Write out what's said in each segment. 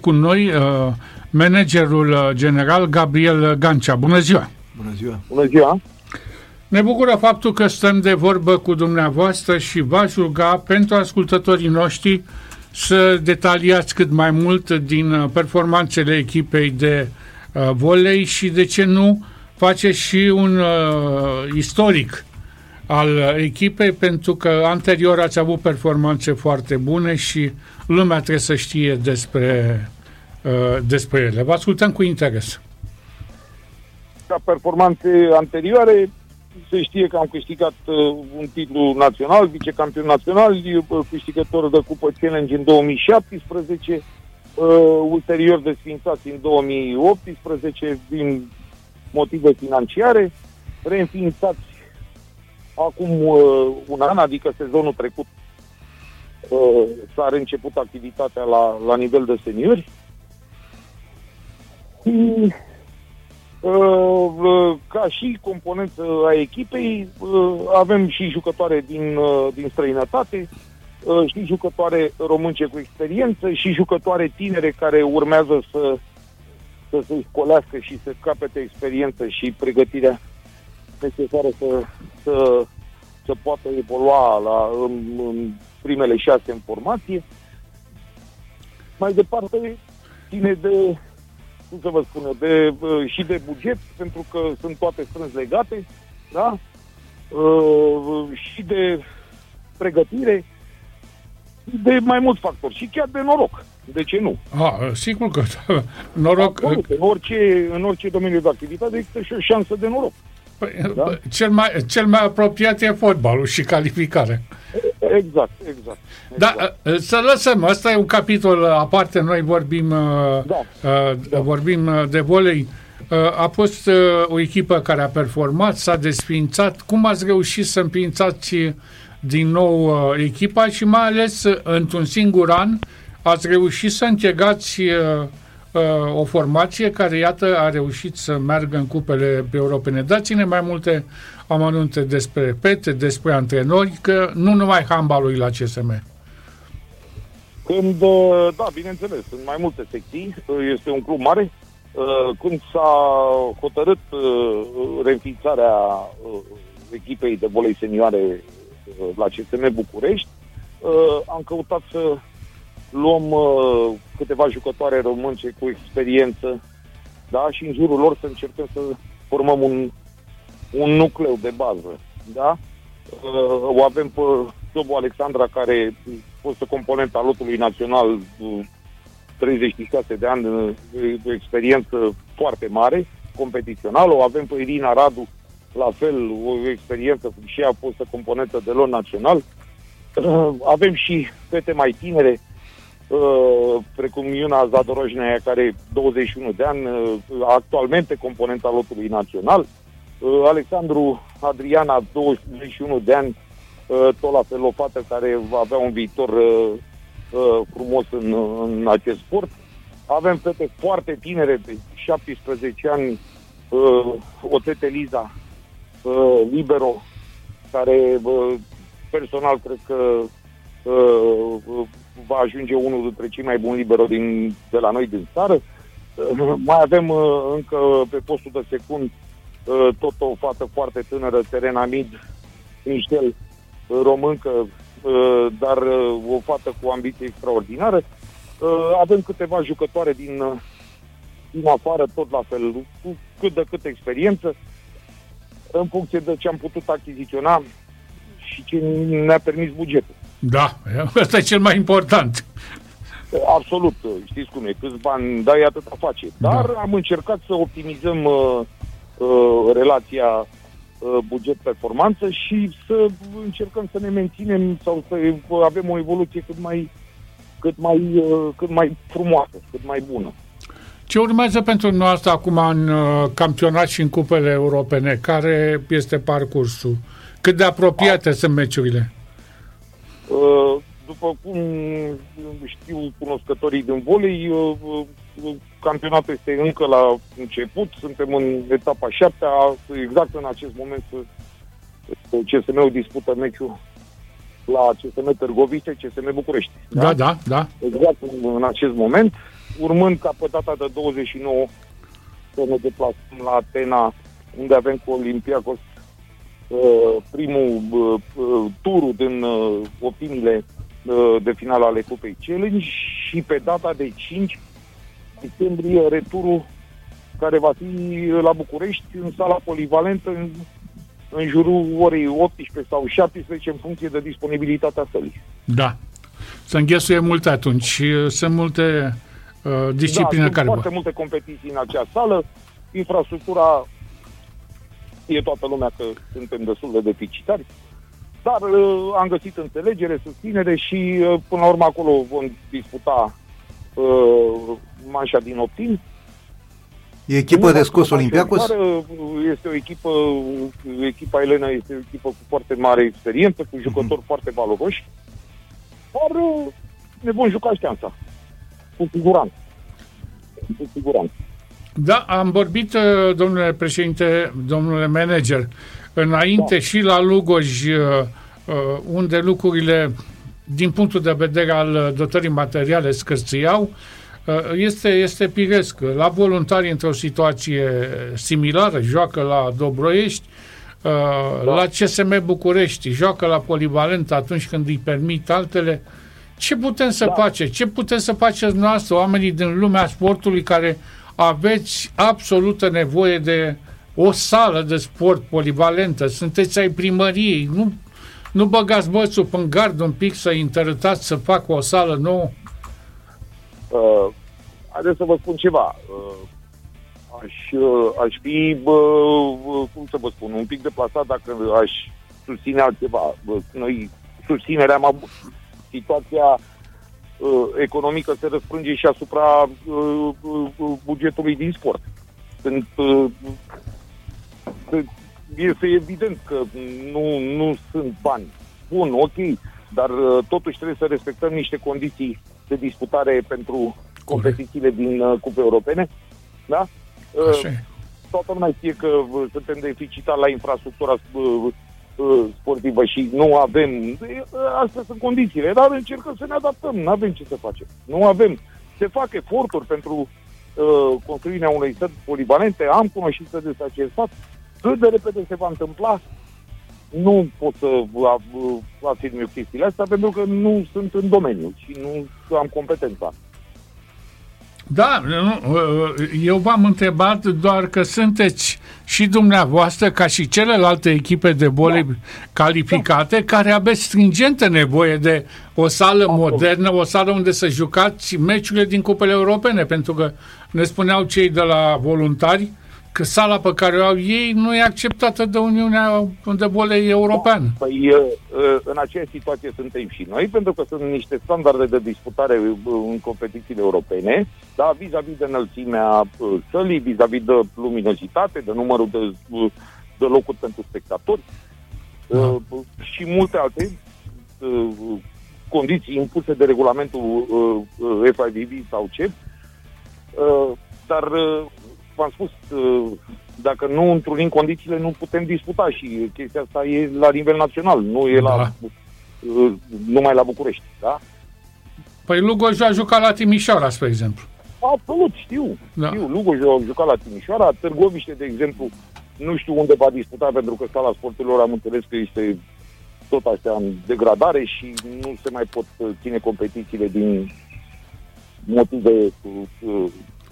Cu noi uh, managerul uh, general Gabriel Gancea. Bună ziua! Bună ziua! Bună ziua! Ne bucură faptul că stăm de vorbă cu dumneavoastră și v-aș ruga pentru ascultătorii noștri să detaliați cât mai mult din uh, performanțele echipei de uh, volei și, de ce nu, face și un uh, istoric al echipei, pentru că anterior ați avut performanțe foarte bune și lumea trebuie să știe despre, uh, despre ele. Vă ascultăm cu interes. Ca performanțe anterioare, se știe că am câștigat uh, un titlu național, vicecampion național, uh, câștigător de Cupă Challenge în 2017, uh, ulterior desfințați în 2018 din motive financiare, reînființați acum uh, un an, adică sezonul trecut, uh, s-a reînceput activitatea la, la nivel de seniori. Și, uh, uh, ca și componență a echipei, uh, avem și jucătoare din, uh, din străinătate, uh, și jucătoare românce cu experiență, și jucătoare tinere care urmează să, să se scolească și să capete experiență și pregătirea necesară să, să, să poată evolua la, în, în primele șase în formație. Mai departe, ține de, cum să vă spun, de, și de buget, pentru că sunt toate strâns legate, da? și de pregătire, de mai mulți factori și chiar de noroc. De ce nu? Ah, sigur că noroc... Absolut, în, orice, în orice domeniu de activitate există și o șansă de noroc. Păi, da? cel, mai, cel mai apropiat e fotbalul și calificare. Exact, exact. Da, exact. să lăsăm, asta e un capitol aparte, noi vorbim, da. da. vorbim de volei. A fost o echipă care a performat, s-a desfințat. Cum ați reușit să împințați din nou echipa și mai ales într-un singur an ați reușit să închegați o formație care, iată, a reușit să meargă în cupele europene. Dați-ne mai multe amănunte despre pete, despre antrenori, că nu numai handbalul la CSM. Când, da, bineînțeles, sunt mai multe secții, este un club mare. Când s-a hotărât reînființarea echipei de volei senioare la CSM București, am căutat să luăm uh, câteva jucătoare românce cu experiență, da, și în jurul lor să încercăm să formăm un, un nucleu de bază, da? Uh, o avem pe Sobu Alexandra, care a fost componenta lotului național, 36 de ani de, de experiență foarte mare, competițională. O avem pe Irina Radu, la fel, o experiență și ea a fost componentă de lot național. Uh, avem și fete mai tinere, Uh, precum Iuna Zadorojnea, care e 21 de ani, uh, actualmente componenta lotului național, uh, Alexandru Adriana, 21 de ani, tot la fel o fată care va avea un viitor frumos în, în acest sport. Avem fete foarte tinere, de 17 ani, o tete Liza, libero, care personal cred că va ajunge unul dintre cei mai buni libero din, de la noi din țară. Uh, mai avem uh, încă pe postul de secund uh, tot o fată foarte tânără, Terena Mid, Michel, româncă, dar o fată cu ambiție extraordinară. Avem câteva jucătoare din, din afară, tot la fel, cu cât de cât experiență, în funcție de ce am putut achiziționa și ce ne-a permis bugetul. Da, ăsta e cel mai important. Absolut, știți cum e, câți bani dai, atâta face. Da. Dar da. am încercat să optimizăm uh, uh, relația uh, buget-performanță și să încercăm să ne menținem sau să avem o evoluție cât mai, cât mai, uh, cât mai frumoasă, cât mai bună. Ce urmează pentru noastră acum în uh, campionat și în cupele europene? Care este parcursul? Cât de apropiate A. sunt meciurile? Uh, după cum știu cunoscătorii din volei, uh, uh, campionatul este încă la început, suntem în etapa șaptea, exact în acest moment CSM-ul dispută meciul la CSM Târgoviște, CSM București. Da, da, da. da. Exact în, în acest moment. urmând ca pe data de 29 să ne deplasăm la Atena, unde avem cu Olympiacos uh, primul uh, uh, turul din uh, opiniile uh, de final ale Cupei Challenge și pe data de 5 decembrie returul care va fi la București în sala polivalentă în, în jurul orei 18 sau 17 în funcție de disponibilitatea sălii. Da. să înghesuie mult atunci. Sunt multe uh, discipline da, care... Sunt foarte multe competiții în acea sală. Infrastructura știe toată lumea că suntem destul de deficitari. Dar uh, am găsit înțelegere, susținere și uh, până la urmă acolo vom disputa uh, manșa din optim. E echipă de scos Olimpiacos? Este o echipă, echipa Elena este o echipă cu foarte mare experiență, cu jucători uh-huh. foarte valoroși. Dar uh, ne vom juca știanța. Cu siguranță. Cu siguranță. Da, am vorbit, uh, domnule președinte, domnule manager, înainte da. și la Lugoj, uh, unde lucrurile, din punctul de vedere al dotării materiale, scârțiau, este, este piresc. La voluntari, într-o situație similară, joacă la Dobroiești, da. la CSM București, joacă la Polivalent atunci când îi permit altele. Ce putem să da. face? Ce putem să faceți noastră, oamenii din lumea sportului care aveți absolută nevoie de o sală de sport polivalentă, sunteți ai primăriei, nu, nu băgați bățul pe gard un pic să interătați să facă o sală nouă? Uh, haideți să vă spun ceva. Uh, aș, uh, aș fi, uh, cum să vă spun, un pic deplasat dacă aș susține altceva. Uh, noi susținerea am avut. Situația uh, economică se răsprânge și asupra uh, uh, bugetului din sport. Sunt, uh, este evident că nu, nu sunt bani. Bun, ok, dar uh, totuși trebuie să respectăm niște condiții de disputare pentru competițiile din uh, Cupe Europene. Da? Uh, Așa. Toată lumea știe că uh, suntem deficitari la infrastructura uh, uh, sportivă și nu avem. Uh, astea sunt condițiile, dar încercăm să ne adaptăm. Nu avem ce să facem. Nu avem. Se fac eforturi pentru uh, construirea unei sări polivalente. Am cunoștință de acest fapt. Cât de repede se va întâmpla, nu pot să afirm eu chestiile astea pentru că nu sunt în domeniu și nu am competența. Da, eu v-am întrebat doar că sunteți și dumneavoastră, ca și celelalte echipe de volei da. calificate, da. care aveți stringente nevoie de o sală Absolut. modernă, o sală unde să jucați meciurile din cupele europene, pentru că ne spuneau cei de la voluntari că sala pe care o au ei nu e acceptată de Uniunea de volei europeană. Da, păi, în aceeași situație suntem și noi, pentru că sunt niște standarde de disputare în competițiile europene, da, vis-a-vis de înălțimea sălii, vis-a-vis de luminozitate, de numărul de, de locuri pentru spectatori da. și multe alte condiții impuse de regulamentul FIVB sau CEP, dar v-am spus, uh, dacă nu întrunim condițiile, nu putem disputa și chestia asta e la nivel național, nu e da. la, uh, numai la București, da? Păi Lugoj a jucat la Timișoara, spre exemplu. Absolut, știu. Da. știu. Lugoj a jucat la Timișoara, Târgoviște, de exemplu, nu știu unde va disputa, pentru că sala sporturilor am înțeles că este tot astea în degradare și nu se mai pot ține competițiile din motive uh,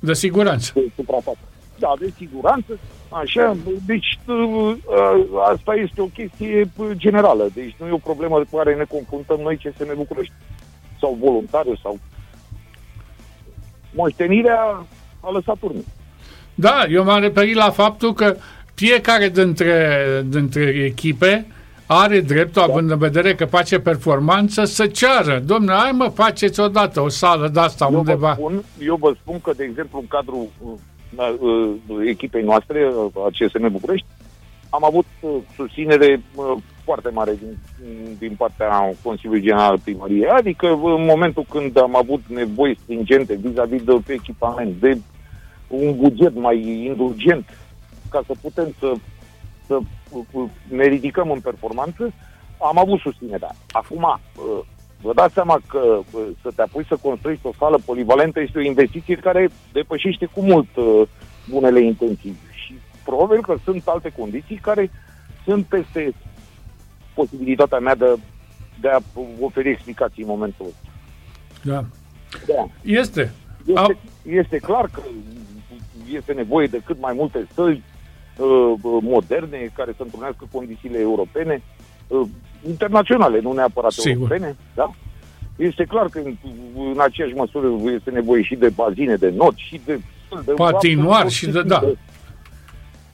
de siguranță. De suprafață. Da, de siguranță. Așa, deci ă, ă, asta este o chestie generală. Deci nu e o problemă cu care ne confruntăm noi ce se ne București. Sau voluntariu, sau... Moștenirea a lăsat urme. Da, eu m-am referit la faptul că fiecare dintre, dintre echipe are dreptul, da. având în vedere că face performanță, să ceară. Domnule, hai mă, faceți odată o sală de asta eu undeva. Vă spun, eu vă spun că, de exemplu, în cadrul uh, uh, echipei noastre, uh, a CSM București, am avut uh, susținere uh, foarte mare din, din partea Consiliului General al Primăriei. Adică în momentul când am avut nevoi stringente vis-a-vis de echipament, de un buget mai indulgent, ca să putem să să ne ridicăm în performanță, am avut susținerea. Acum, uh, vă dați seama că să te apuci să construiești o sală polivalentă este o investiție care depășește cu mult uh, bunele intenții. Și probabil că sunt alte condiții care sunt peste posibilitatea mea de, de a oferi explicații în momentul ăsta. Da. da. Este. Este, este clar că este nevoie de cât mai multe săli uh, moderne care să întrunească condițiile europene, uh, internaționale, nu neapărat Sigur. europene. Da? Este clar că în, în aceeași măsură este nevoie și de bazine de not și de... de Patinoar și de... Da.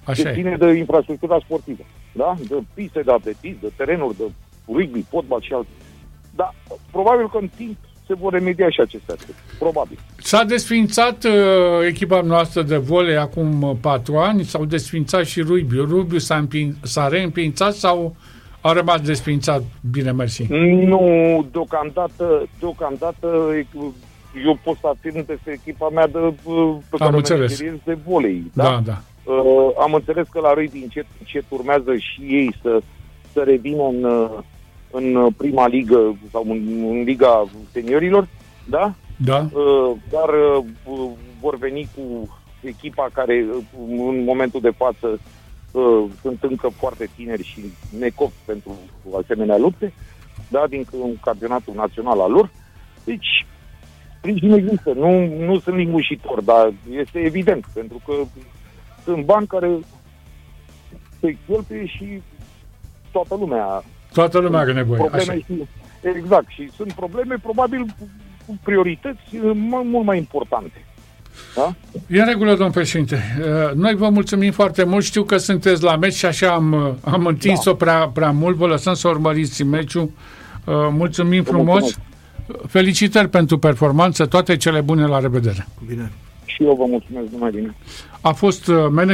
Așa de ține de infrastructura sportivă. Da? De piste de atletism, de terenuri, de rugby, fotbal și alte. Dar probabil că în timp se vor remedia și aceste aspecte. Probabil. S-a desfințat uh, echipa noastră de volei acum uh, patru ani, s-au desfințat și rugby. Rugby s-a, împin, s-a reîmpințat sau a rămas desfințat? Bine, mersi. Nu, deocamdată, deocamdată eu pot să afirm peste echipa mea de, uh, pe Am care înțeles. de volei. Da, da. da. Uh, am înțeles că la rugby încet, încet urmează și ei să, să revină în, uh, în prima ligă sau în, în liga seniorilor, da? Da. Uh, dar uh, vor veni cu echipa care uh, în momentul de față uh, sunt încă foarte tineri și necop pentru asemenea lupte, da, din campionatul național al lor. Deci, sprijin există. Nu, nu sunt lingușitor, dar este evident, pentru că sunt bani care se cheltuie și toată lumea Toată lumea are nevoie. Probleme Așa. Și, exact. Și sunt probleme, probabil, cu priorități mult mai importante. Da? E în regulă, domn președinte. Uh, noi vă mulțumim foarte mult. Știu că sunteți la meci și așa am, uh, am întins-o da. prea, prea mult. Vă lăsăm să urmăriți meciul. Uh, mulțumim vă frumos. Mulțumesc. Felicitări pentru performanță. Toate cele bune. La revedere. Bine. Și eu vă mulțumesc. Numai bine. A fost manager